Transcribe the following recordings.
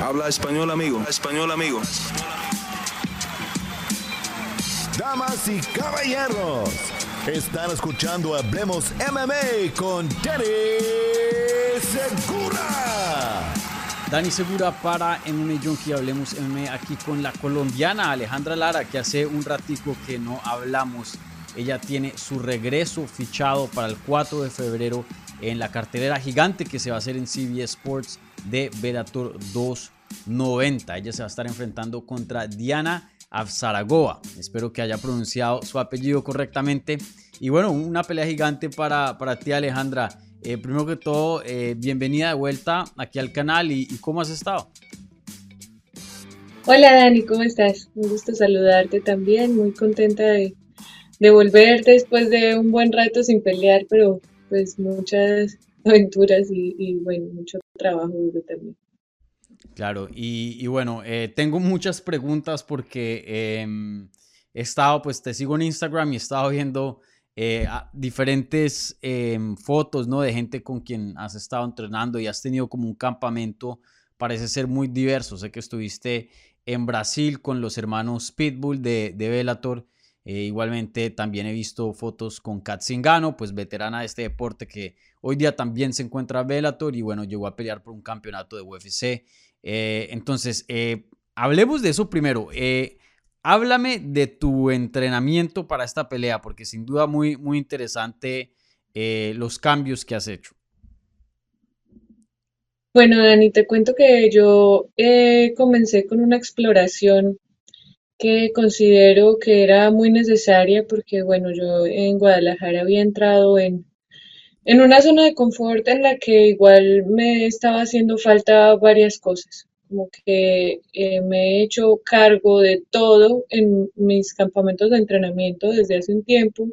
Habla español, amigo. español, amigo. Damas y caballeros, están escuchando Hablemos MMA con Danny Segura. Dani Segura para MMA Junkie, Hablemos MMA aquí con la colombiana Alejandra Lara, que hace un ratico que no hablamos. Ella tiene su regreso fichado para el 4 de febrero en la cartelera gigante que se va a hacer en CBS Sports de Bellator 290. Ella se va a estar enfrentando contra Diana Afsaragova. Espero que haya pronunciado su apellido correctamente. Y bueno, una pelea gigante para, para ti Alejandra. Eh, primero que todo, eh, bienvenida de vuelta aquí al canal y, cómo has estado. Hola Dani, ¿cómo estás? Un gusto saludarte también, muy contenta de, de volver después de un buen rato sin pelear, pero pues muchas aventuras y, bueno, mucho trabajo también. Claro, y, bueno, eh, tengo muchas preguntas porque em, he estado, pues te sigo en Instagram y he estado viendo eh, diferentes em, fotos, ¿no? De gente con quien has estado entrenando y has tenido como un campamento, parece ser muy diverso. Sé que estuviste en Brasil con los hermanos Pitbull de, de Bellator eh, igualmente también he visto fotos con Kat Zingano, pues veterana de este deporte que hoy día también se encuentra Bellator y bueno, llegó a pelear por un campeonato de UFC. Eh, entonces, eh, hablemos de eso primero. háblame de tu entrenamiento para esta pelea, porque sin duda muy, muy interesante los cambios que has hecho. Bueno, Dani, te cuento que yo comencé con una exploración que considero que era muy necesaria porque, bueno, yo en Guadalajara había entrado en, en una zona de confort en la que igual me estaba haciendo falta varias cosas, como que eh, me he hecho cargo de todo en mis campamentos de entrenamiento desde hace un tiempo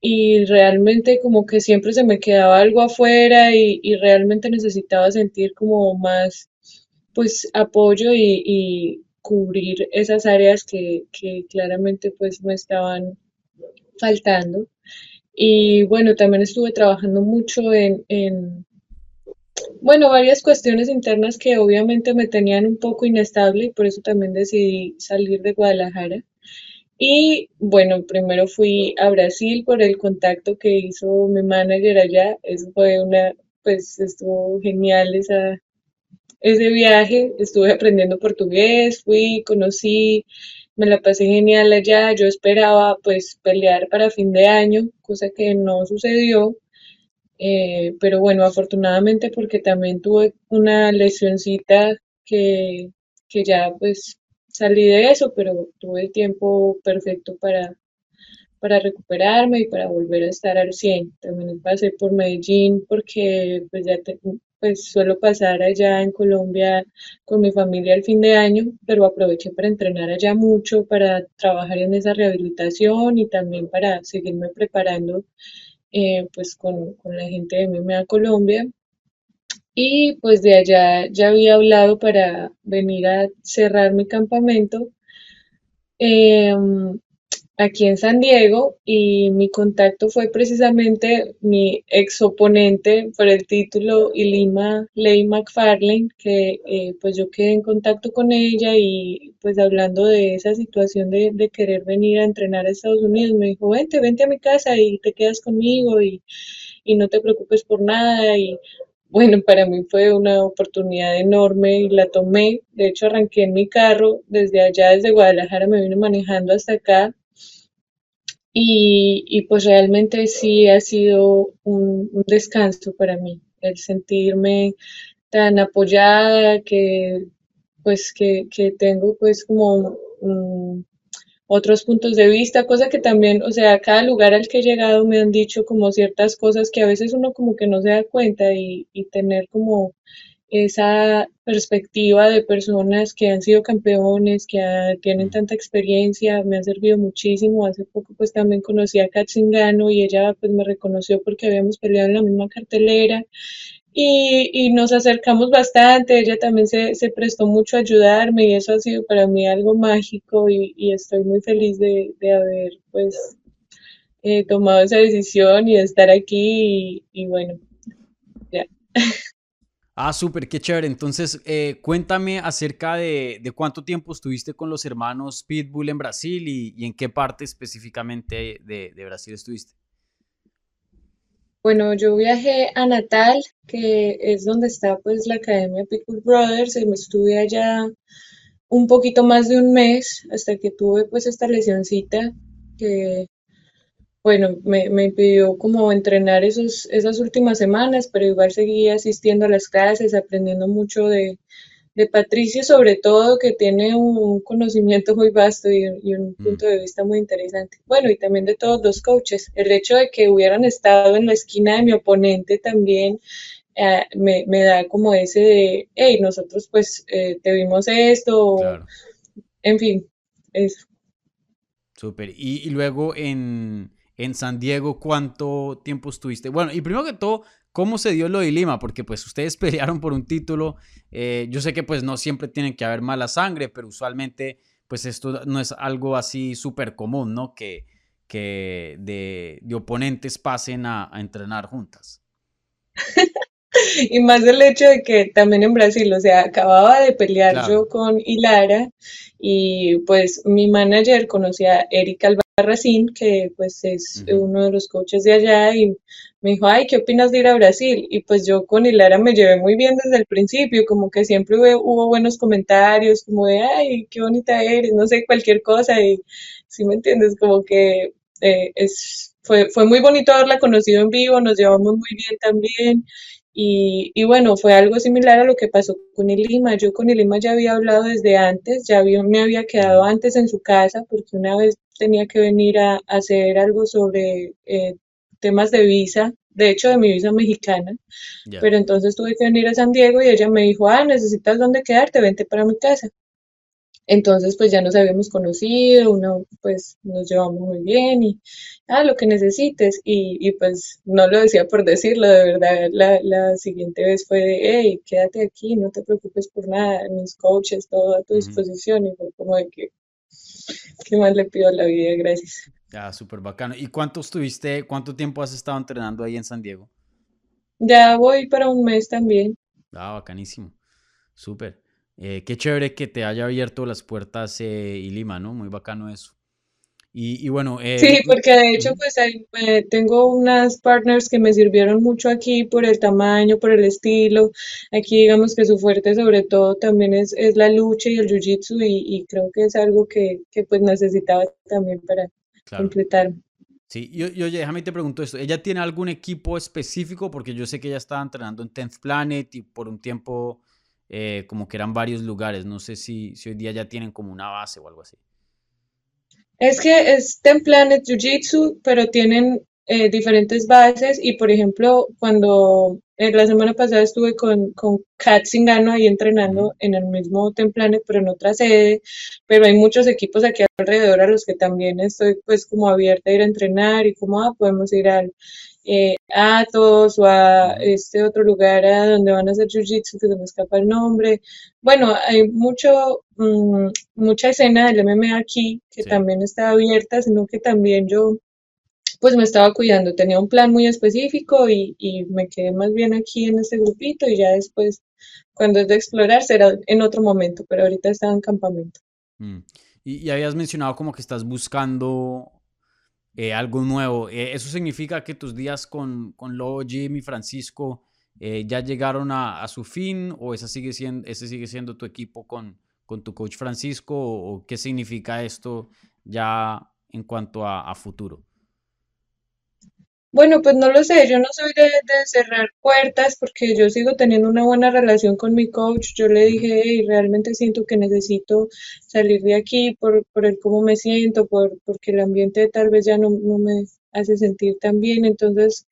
y realmente como que siempre se me quedaba algo afuera y, realmente necesitaba sentir como más pues apoyo y, cubrir esas áreas que, claramente pues me estaban faltando. Y bueno, también estuve trabajando mucho en, en, bueno, varias cuestiones internas que obviamente me tenían un poco inestable y por eso también decidí salir de Guadalajara. Y bueno, primero fui a Brasil por el contacto que hizo mi manager allá. Eso fue una, pues estuvo genial esa, ese viaje, estuve aprendiendo portugués, fui, conocí, me la pasé genial allá, yo esperaba pues pelear para fin de año, cosa que no sucedió, eh, pero bueno, afortunadamente porque también tuve una lesioncita que, que ya pues salí de eso, pero tuve el tiempo perfecto para, para recuperarme y para volver a estar al 100. También pasé por Medellín porque pues ya pues suelo pasar allá en Colombia con mi familia el fin de año, pero aproveché para entrenar allá mucho, para trabajar en esa rehabilitación y también para seguirme preparando eh, pues con, la gente de MMA Colombia. Y pues de allá ya había hablado para venir a cerrar mi campamento. Em, aquí en San Diego y mi contacto fue precisamente mi ex oponente por el título Ilima Ley McFarlane, que eh, pues yo quedé en contacto con ella y pues hablando de esa situación de, de, querer venir a entrenar a Estados Unidos, me dijo, vente, vente a mi casa y te quedas conmigo y, y no te preocupes por nada y bueno, para mí fue una oportunidad enorme y la tomé. De hecho, arranqué en mi carro desde allá, desde Guadalajara, me vine manejando hasta acá y, pues realmente sí ha sido un, descanso para mí, el sentirme tan apoyada que pues que, tengo pues como otros puntos de vista, cosa que también, o sea, cada lugar al que he llegado me han dicho como ciertas cosas que a veces uno como que no se da cuenta y, y tener como esa perspectiva de personas que han sido campeones, que tienen tanta experiencia, me ha servido muchísimo. Hace poco pues también conocí a Katzingano y ella pues me reconoció porque habíamos peleado en la misma cartelera y, y nos acercamos bastante, ella también se, se, prestó mucho a ayudarme y eso ha sido para mí algo mágico y, y estoy muy feliz de, de haber pues eh, tomado esa decisión y de estar aquí y, y bueno, ya. Ah, súper, qué chévere. Entonces, eh, cuéntame acerca de, de, cuánto tiempo estuviste con los hermanos Pitbull en Brasil y, y en qué parte específicamente de, de, Brasil estuviste. Bueno, yo viajé a Natal, que es donde está pues la Academia Pitbull Brothers, y me estuve allá un poquito más de un mes hasta que tuve pues esta lesioncita que bueno, me, me impidió como entrenar esos, esas últimas semanas, pero igual seguí asistiendo a las clases, aprendiendo mucho de, de Patricio, sobre todo, que tiene un conocimiento muy vasto y, un mm. punto de vista muy interesante. Bueno, y también de todos los coaches. El hecho de que hubieran estado en la esquina de mi oponente también eh, me, me, da como ese de, hey, nosotros pues eh, te vimos esto, en fin, eso. Súper. Y, y luego en en San Diego, ¿cuánto tiempo estuviste? Bueno, y primero que todo, ¿cómo se dio lo de Lima? Porque pues ustedes pelearon por un título. Eh, yo sé que pues no siempre tienen que haber mala sangre, pero usualmente pues esto no es algo así súper común, ¿no? Que, que de, oponentes pasen a, entrenar juntas. y más el hecho de que también en Brasil, o sea, acababa de pelear yo con Hilara y pues mi manager conocía a Erika Racine, que pues es uno de los coaches de allá, y me dijo, ay, ¿qué opinas de ir a Brasil? Y pues yo con Hilara me llevé muy bien desde el principio, como que siempre hubo, buenos comentarios, como de, ay, qué bonita eres, no sé, cualquier cosa, y si me entiendes, como que eh, es, fue, fue muy bonito haberla conocido en vivo, nos llevamos muy bien también, y, y, bueno, fue algo similar a lo que pasó con Ilima. Yo con Ilima ya había hablado desde antes, ya me había quedado antes en su casa porque una vez tenía que venir a, hacer algo sobre eh, temas de visa, de hecho de mi visa mexicana, pero entonces tuve que venir a San Diego y ella me dijo, ah, necesitas dónde quedarte, vente para mi casa. Entonces, pues ya nos habíamos conocido, uno, pues nos llevamos muy bien y, ah, lo que necesites. Y, y pues no lo decía por decirlo, de verdad, la, la siguiente vez fue de, hey, quédate aquí, no te preocupes por nada, mis coaches, todo a tu disposición. Y fue como de que, ¿qué más le pido a la vida? Gracias. Ya, súper bacano. ¿Y cuánto estuviste, cuánto tiempo has estado entrenando ahí en San Diego? Ya voy para un mes también. Ah, bacanísimo. Súper. Eh, qué chévere que te haya abierto las puertas eh, y Lima, ¿no? Muy bacano eso. Y, bueno... Eh, sí, porque de hecho pues tengo unas partners que me sirvieron mucho aquí por el tamaño, por el estilo. Aquí digamos que su fuerte sobre todo también es, es la lucha y el jiu-jitsu y, creo que es algo que, que pues necesitaba también para completar. Sí, yo, yo, déjame te pregunto esto. ¿Ella tiene algún equipo específico? Porque yo sé que ella estaba entrenando en 10th Planet y por un tiempo eh, como que eran varios lugares. No sé si, si hoy día ya tienen como una base o algo así. Es que es Ten Planet Jiu Jitsu, pero tienen eh, diferentes bases y por ejemplo cuando eh, la semana pasada estuve con, con Kat Singano ahí entrenando en el mismo Ten Planet pero en otra sede, pero hay muchos equipos aquí alrededor a los que también estoy pues como abierta a ir a entrenar y como ah, podemos ir al eh, Atos o a este otro lugar a donde van a hacer jiu-jitsu que se me escapa el nombre. Bueno, hay mucho, mm, mucha escena del MMA aquí que también está abierta, sino que también yo pues me estaba cuidando, tenía un plan muy específico y, y me quedé más bien aquí en este grupito y ya después, cuando es de explorar, será en otro momento, pero ahorita estaba en campamento. Mm. Y, y, habías mencionado como que estás buscando eh, algo nuevo. Eh, ¿Eso significa que tus días con, con Lobo, Jim y Francisco eh, ya llegaron a, su fin o esa sigue siendo, ese sigue siendo tu equipo con, con tu coach Francisco o, qué significa esto ya en cuanto a futuro? Bueno, pues no lo sé, yo no soy de, cerrar puertas porque yo sigo teniendo una buena relación con mi coach. Yo le dije, y realmente siento que necesito salir de aquí por, por el cómo me siento, por, porque el ambiente tal vez ya no, no me hace sentir tan bien. Entonces,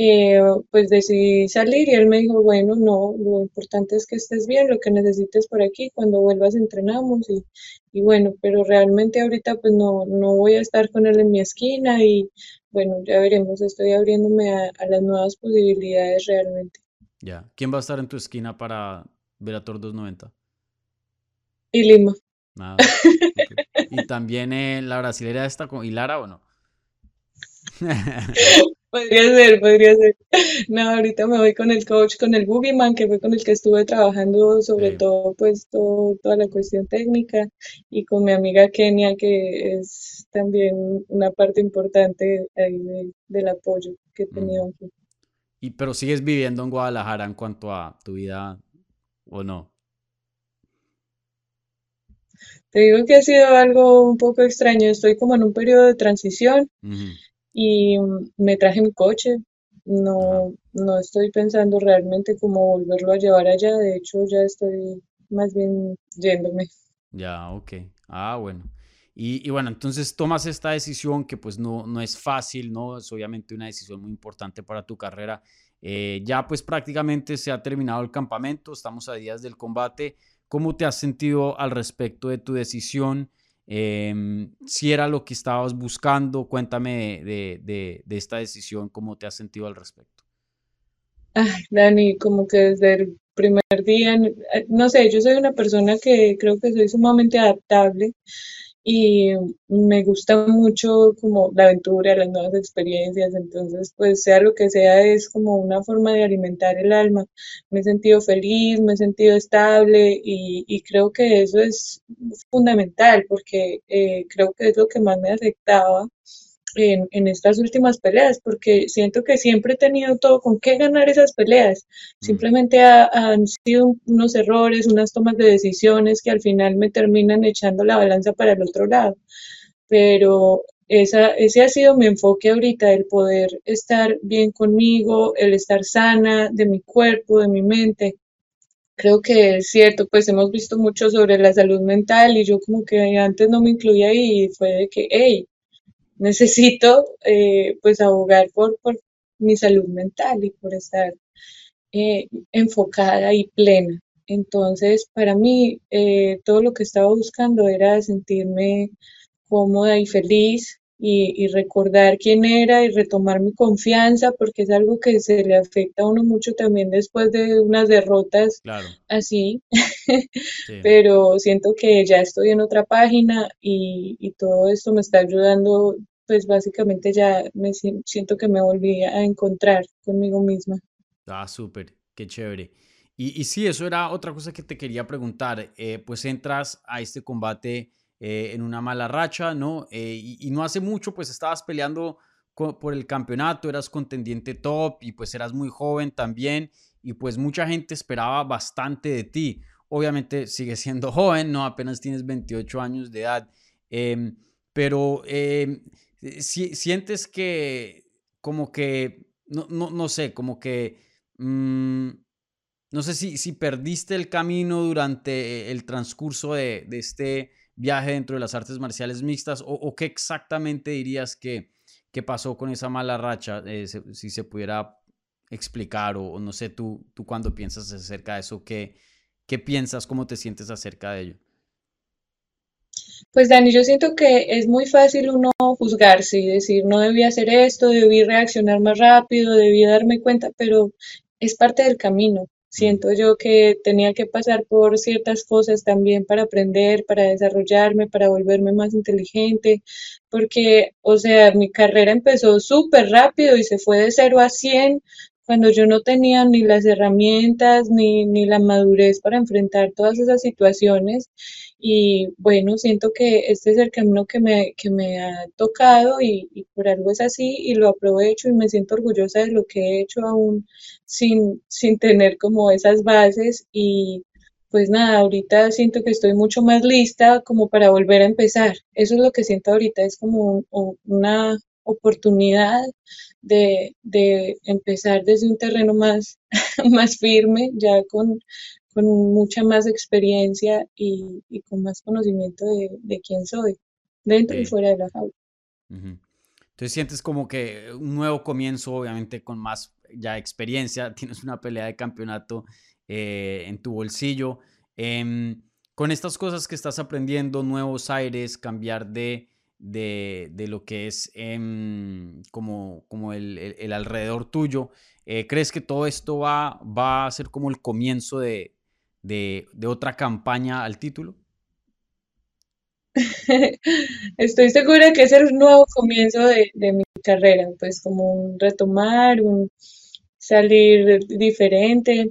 eh, pues decidí salir y él me dijo, bueno, no, lo importante es que estés bien, lo que necesites por aquí, cuando vuelvas entrenamos y, y bueno, pero realmente ahorita pues no, no voy a estar con él en mi esquina y bueno, ya veremos, estoy abriéndome a, las nuevas posibilidades realmente. Ya, ¿quién va a estar en tu esquina para Velator 290? Y Lima. Nada. ¿Y también eh, la brasilera está con Lara o no? Podría ser, podría ser. No, ahorita me voy con el coach, con el Boogeyman, que fue con el que estuve trabajando sobre Sí. todo, pues, todo- toda la cuestión técnica, y con mi amiga Kenia, que es también una parte importante ahí de- del apoyo que he Ujú. tenido aquí. Y, pero sigues viviendo en Guadalajara en cuanto a tu vida o no. Te digo que ha sido algo un poco extraño, estoy como en un periodo de transición. Y me traje mi coche. No, no estoy pensando realmente cómo volverlo a llevar allá, de hecho ya estoy más bien yéndome. Ya, ok. Ah, bueno. Y, y bueno, entonces tomas esta decisión que pues no, no es fácil, ¿no? Es obviamente una decisión muy importante para tu carrera. Eh, ya pues prácticamente se ha terminado el campamento, estamos a días del combate. ¿Cómo te has sentido al respecto de tu decisión? Em, si era lo que estabas buscando, cuéntame de, de- de esta decisión, ¿cómo te has sentido al respecto? Ay, Dani, como que desde el primer día, eh, no sé, yo soy una persona que creo que soy sumamente adaptable y me gusta mucho como la aventura, las nuevas experiencias, entonces pues sea lo que sea es como una forma de alimentar el alma. Me he sentido feliz, me he sentido estable y, y creo que eso es fundamental porque eh, creo que es lo que más me afectaba en, en estas últimas peleas, porque siento que siempre he tenido todo con qué ganar esas peleas. Simplemente ha- han sido unos errores, unas tomas de decisiones que al final me terminan echando la balanza para el otro lado. Pero esa, ese ha sido mi enfoque ahorita, el poder estar bien conmigo, el estar sana de mi cuerpo, de mi mente. Creo que es cierto, pues hemos visto mucho sobre la salud mental y yo como que antes no me incluía ahí y fue de que, hey, necesito eh, pues abogar por, por mi salud mental y por estar eh, enfocada y plena. Entonces, para mí, eh, todo lo que estaba buscando era sentirme cómoda y feliz y, y recordar quién era y retomar mi confianza, porque es algo que se le afecta a uno mucho también después de unas derrotas claro, así sí. pero siento que ya estoy en otra página y, y todo esto me está ayudando, pues básicamente ya me sien- siento que me volví a encontrar conmigo misma. Ah, súper, qué chévere. Y, y sí, eso era otra cosa que te quería preguntar. eh, pues entras a este combate eh, en una mala racha, ¿no? Eh, y, no hace mucho, pues estabas peleando por el campeonato, eras contendiente top y pues eras muy joven también y pues mucha gente esperaba bastante de ti. Obviamente sigues siendo joven, ¿no? Apenas tienes 28 años de edad. em, pero em, si- sientes que como que, no, no, no sé, como que Mm, no sé si, si perdiste el camino durante el transcurso de, de este viaje dentro de las artes marciales mixtas o, o qué exactamente dirías que, que pasó con esa mala racha, eh, si se pudiera explicar o, o no sé, tú, tú cuando piensas acerca de eso, ¿qué, qué piensas, cómo te sientes acerca de ello? Pues Dani, yo siento que es muy fácil uno juzgarse y decir, no debí hacer esto, debí reaccionar más rápido, debí darme cuenta, pero es parte del camino. Siento yo que tenía que pasar por ciertas cosas también para aprender, para desarrollarme, para volverme más inteligente, porque, o sea, mi carrera empezó súper rápido y se fue de cero a 100 cuando yo no tenía ni las herramientas ni, ni la madurez para enfrentar todas esas situaciones. Y bueno, siento que este es el camino que me, que me ha tocado y, y por algo es así y lo aprovecho y me siento orgullosa de lo que he hecho aún sin, sin tener como esas bases y pues nada, ahorita siento que estoy mucho más lista como para volver a empezar. Eso es lo que siento ahorita, es como un- un- una oportunidad de, de empezar desde un terreno más, más firme, ya con, con mucha más experiencia y, y con más conocimiento de, de quién soy, dentro y fuera de la jaula. Entonces sientes como que un nuevo comienzo, obviamente con más ya experiencia, tienes una pelea de campeonato eh, en tu bolsillo. Em, con estas cosas que estás aprendiendo, nuevos aires, cambiar de, de, de lo que es em, como, como el, el- el alrededor tuyo, eh, ¿crees que todo esto va, va a ser como el comienzo de, de, de otra campaña al título? estoy segura que es el nuevo comienzo de, de mi carrera, pues como un retomar, un salir diferente.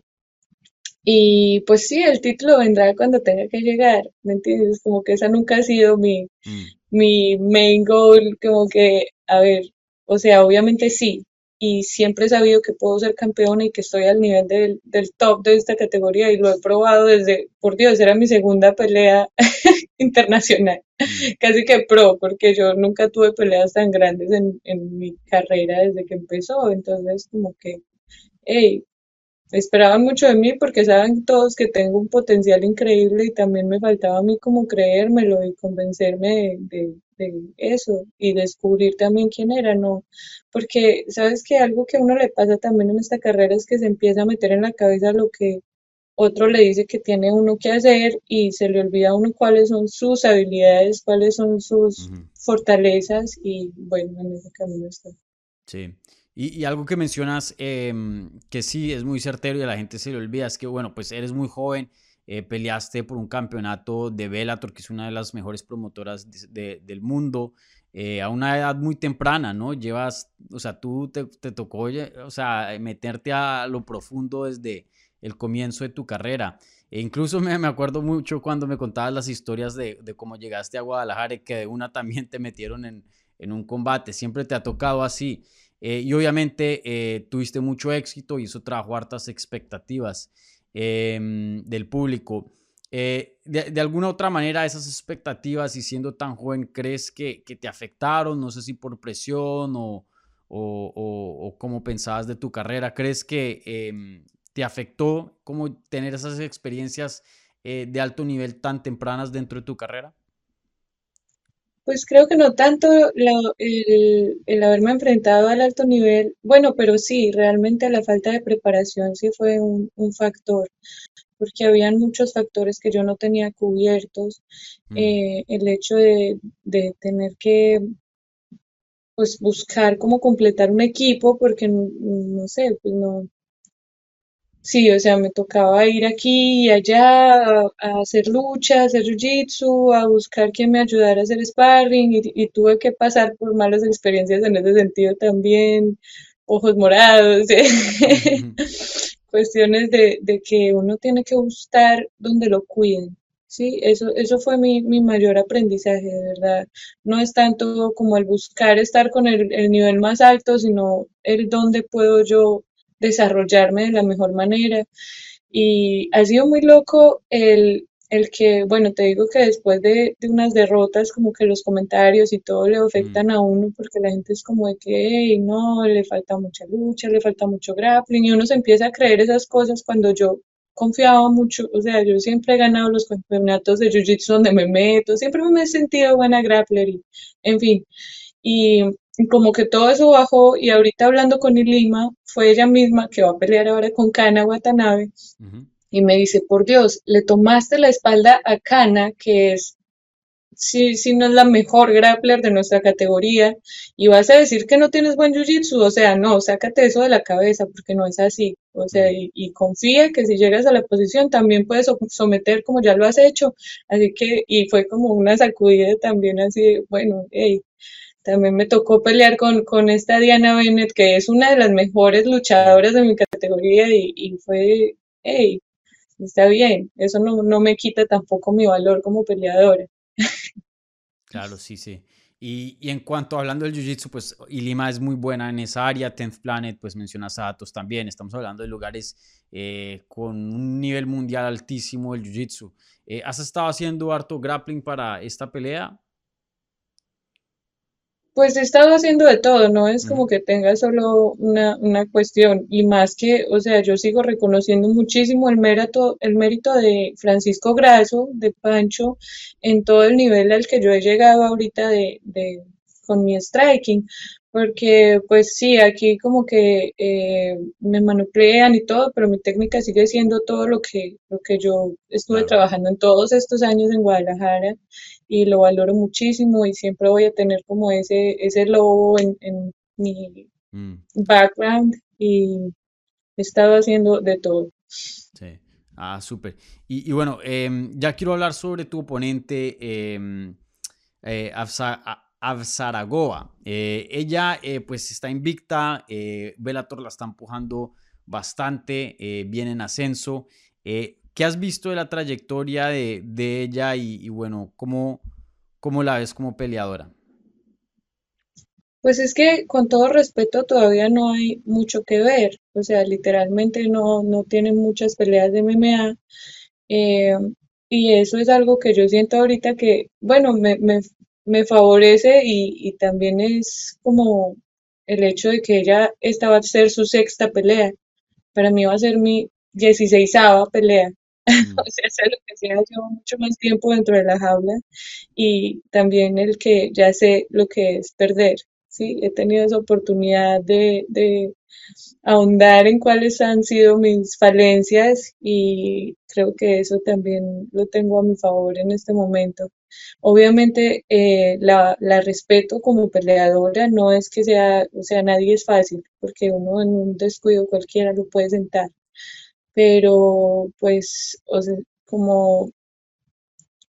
Y pues sí, el título vendrá cuando tenga que llegar, ¿me entiendes? Como que esa nunca ha sido mi, Mm, mi main goal, como que, a ver, o sea, obviamente sí, y siempre he sabido que puedo ser campeona y que estoy al nivel del, del top de esta categoría y lo he probado desde, por Dios, era mi segunda pelea internacional, mm. casi que pro, porque yo nunca tuve peleas tan grandes en, en mi carrera desde que empezó, entonces como que, hey, Esperaban mucho de mí porque saben todos que tengo un potencial increíble y también me faltaba a mí como creérmelo y convencerme de, de, de eso y descubrir también quién era, ¿no? Porque sabes que algo que a uno le pasa también en esta carrera es que se empieza a meter en la cabeza lo que otro le dice que tiene uno que hacer y se le olvida a uno cuáles son sus habilidades, cuáles son sus fortalezas y bueno, en ese camino estoy. Sí. Y, y algo que mencionas em, que sí es muy certero y a la gente se le olvida es que, bueno, pues eres muy joven, eh, peleaste por un campeonato de Bellator, que es una de las mejores promotoras de- de- del mundo, eh, a una edad muy temprana, ¿no? Llevas, o sea, tú te, te tocó, o sea, meterte a lo profundo desde el comienzo de tu carrera. E incluso me, me acuerdo mucho cuando me contabas las historias de, de cómo llegaste a Guadalajara y que de una también te metieron en, en un combate. Siempre te ha tocado así. Eh, y obviamente tuviste mucho éxito y eso trajo hartas expectativas em, del público. Eh, de, alguna otra manera, esas expectativas y siendo tan joven, ¿crees que, te afectaron? No sé si por presión o- o cómo pensabas de tu carrera. ¿Crees que em, te afectó como tener esas experiencias eh, de alto nivel tan tempranas dentro de tu carrera? Pues creo que no tanto la- el, el haberme enfrentado al alto nivel, bueno, pero sí, realmente la falta de preparación sí fue un, un factor, porque habían muchos factores que yo no tenía cubiertos, Mm, eh, el hecho de, de tener que pues buscar cómo completar un equipo, porque no, no sé, pues no, Sí, o sea, me tocaba ir aquí y allá a, a hacer lucha, a hacer jiu-jitsu, a buscar quien me ayudara a hacer sparring y, y tuve que pasar por malas experiencias en ese sentido también, ojos morados, cuestiones de, de que uno tiene que buscar donde lo cuiden. Sí, eso, eso fue mi, mi mayor aprendizaje, de verdad. No es tanto como el buscar estar con el, el nivel más alto, sino el dónde puedo yo desarrollarme de la mejor manera. Y ha sido muy loco el, el que, bueno, te digo que después de, de unas derrotas, como que los comentarios y todo le mm, afectan a uno, porque la gente es como de que, "Ey, no, le falta mucha lucha, le falta mucho grappling, y uno se empieza a creer esas cosas cuando yo confiaba mucho, o sea, yo siempre he ganado los campeonatos de Jiu-Jitsu donde me meto, siempre me he sentido buena grappler, y, en fin, y como que todo eso bajó y ahorita hablando con Ilima, fue ella misma que va a pelear ahora con Kana Watanabe y me dice, por Dios, le tomaste la espalda a Kana, que es, si, si no es la mejor grappler de nuestra categoría, y vas a decir que no tienes buen jiu-jitsu, o sea, no, sácate eso de la cabeza, porque no es así, o sea, y, y confía que si llegas a la posición también puedes so- someter como ya lo has hecho, así que, y fue como una sacudida también así de, bueno, hey, también me tocó pelear con, con esta Diana Bennett, que es una de las mejores luchadoras de mi categoría, y, y fue, hey, está bien, eso no, no me quita tampoco mi valor como peleadora. Claro, sí, sí. Y, y en cuanto hablando del Jiu-Jitsu, pues y Lima es muy buena en esa área, Tenth Planet, pues mencionas a Atos también, estamos hablando de lugares eh, con un nivel mundial altísimo del Jiu-Jitsu. Eh, ¿has estado haciendo harto grappling para esta pelea? Pues he estado haciendo de todo, no es Ujú, como que tenga solo una, una cuestión, y más que, o sea, yo sigo reconociendo muchísimo el mérito, el mérito de Francisco Grasso, de Pancho, en todo el nivel al que yo he llegado ahorita de, de, con mi striking, porque pues sí, aquí como que eh, me maniplean y todo, pero mi técnica sigue siendo todo lo que, lo que yo estuve claro. trabajando en todos estos años en Guadalajara y lo valoro muchísimo y siempre voy a tener como ese, ese lobo en, en mi Mm, background y he estado haciendo de todo. sí. Ah, súper. Y, y bueno, em, ya quiero hablar sobre tu oponente. em, eh, Avsaragoa. Eh, ella eh, pues está invicta, eh, Bellator la está empujando bastante, viene en ascenso. ¿Qué has visto de la trayectoria de, de ella y, bueno, ¿cómo, cómo la ves como peleadora? Pues es que con todo respeto todavía no hay mucho que ver, o sea, literalmente no, no tienen muchas peleas de MMA y eso es algo que yo siento ahorita que, bueno, me, me, me favorece y, y también es como el hecho de que ella esta va a ser su sexta pelea, para mí va a ser mi dieciséisava pelea, Mm, o sea, sea lo que sea, llevo mucho más tiempo dentro de la jaula y también el que ya sé lo que es perder, ¿sí? He tenido esa oportunidad de, de ahondar en cuáles han sido mis falencias y creo que eso también lo tengo a mi favor en este momento. Obviamente eh, la, la respeto como peleadora, no es que sea, o sea, nadie es fácil, porque uno en un descuido cualquiera lo puede sentar, pero pues, como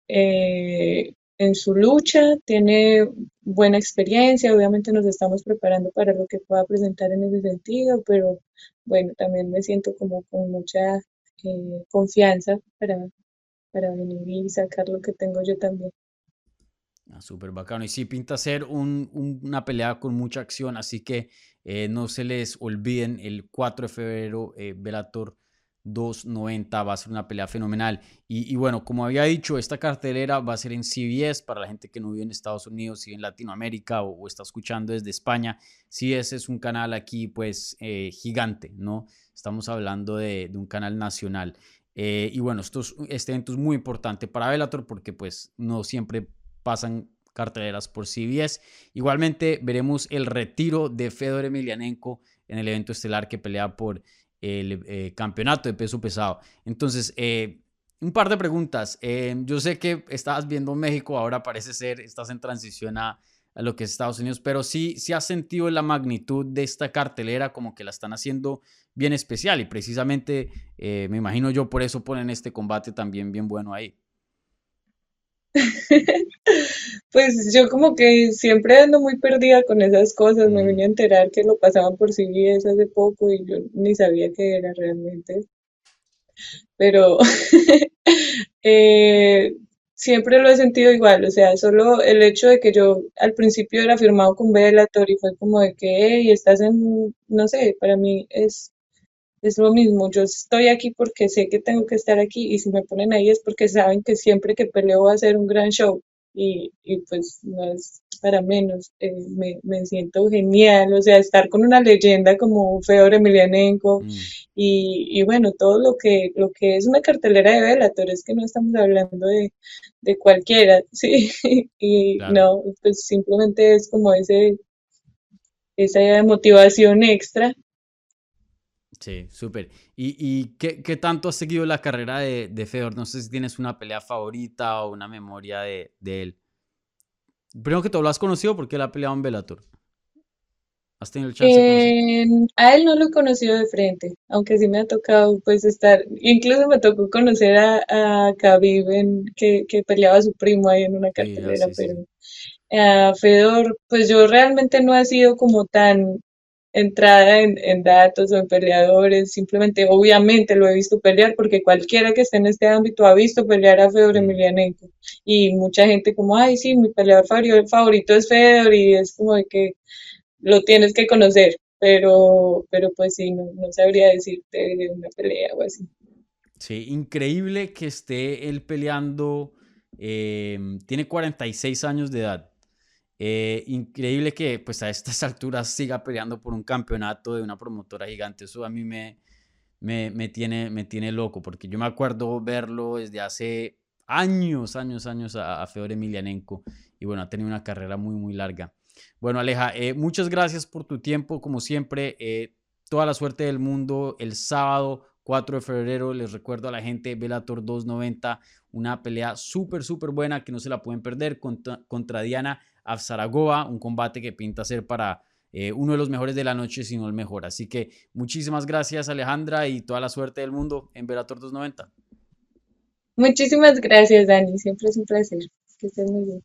eh, en su lucha, tiene buena experiencia, obviamente nos estamos preparando para lo que pueda presentar en ese sentido, pero bueno, también me siento como con mucha eh, confianza para, para venir y sacar lo que tengo yo también. ah, súper bacano. Y sí, pinta ser un- un- una pelea con mucha acción, así que eh, no se les olviden el 4 de febrero, eh, Bellator 290 va a ser una pelea fenomenal. Y, y bueno, como había dicho, esta cartelera va a ser en CBS para la gente que no vive en Estados Unidos y en Latinoamérica o, o está escuchando desde España. CBS es un canal aquí pues eh, gigante, ¿no? Estamos hablando de, de un canal nacional. Eh, y bueno, esto es- este evento es muy importante para Bellator porque pues no siempre pasan carteleras por CBS. Igualmente veremos el retiro de Fedor Emelianenko en el evento estelar que pelea por el eh, campeonato de peso pesado. Entonces, eh, un par de preguntas. Eh, yo sé que estabas viendo México, ahora parece ser, estás en transición a, a lo que es Estados Unidos, pero sí, sí has sentido la magnitud de esta cartelera, como que la están haciendo bien especial y precisamente, eh, me imagino yo, por eso ponen este combate también bien bueno ahí. Pues yo como que siempre ando muy perdida con esas cosas, me vine a enterar que lo pasaban por CBS hace poco y yo ni sabía qué era realmente, pero eh, siempre lo he sentido igual, o sea, solo el hecho de que yo al principio era firmado con Bellator y fue como de que, hey, estás en, no sé, para mí es es lo mismo, yo estoy aquí porque sé que tengo que estar aquí y si me ponen ahí es porque saben que siempre que peleo va a ser un gran show y, y pues no es para menos, eh, me, me siento genial, o sea, estar con una leyenda como Fedor Emelianenko mm, y, y bueno, todo lo que, lo que es una cartelera de Bellator, es que no estamos hablando de, de cualquiera, sí, y claro. no, pues simplemente es como ese, esa motivación extra Sí, súper. ¿Y, y qué, qué tanto has seguido la carrera de, de Fedor? No sé si tienes una pelea favorita o una memoria de, de él. Primero que todo, ¿lo has conocido porque él ha peleado en Bellator? ¿Has tenido el chance de conocerlo? Eh, a él no lo he conocido de frente, aunque sí me ha tocado pues estar, incluso me tocó conocer a, a Khabib en- que, que peleaba a su primo ahí en una ah, cartelera, sí, sí, pero sí. a Fedor, pues yo realmente no he sido como tan entrada en, en datos o en peleadores, simplemente obviamente lo he visto pelear porque cualquiera que esté en este ámbito ha visto pelear a Fedor Mm, Emelianenko y mucha gente como, ay sí, mi peleador favori- favorito es Fedor y es como de que lo tienes que conocer, pero, pero pues sí, no, no sabría decirte de una pelea o así. Sí, increíble que esté él peleando. em, tiene 46 años de edad. Eh, increíble que pues a estas alturas siga peleando por un campeonato de una promotora gigante. Eso a mí me, me, me tiene, me tiene loco, porque yo me acuerdo verlo desde hace años, años, años a, a Fedor. Y bueno, ha tenido una carrera muy, muy larga. Bueno, Aleja, eh, muchas gracias por tu tiempo, como siempre. eh, toda la suerte del mundo el sábado 4 de febrero. Les recuerdo a la gente Bellator 290, una pelea súper, súper buena que no se la pueden perder contra, contra Diana Afsaragova, un combate que pinta ser para eh, uno de los mejores de la noche, si no el mejor. Así que muchísimas gracias Alejandra y toda la suerte del mundo en Bellator 290. Muchísimas gracias, Dani, siempre es un placer. Que estés muy bien.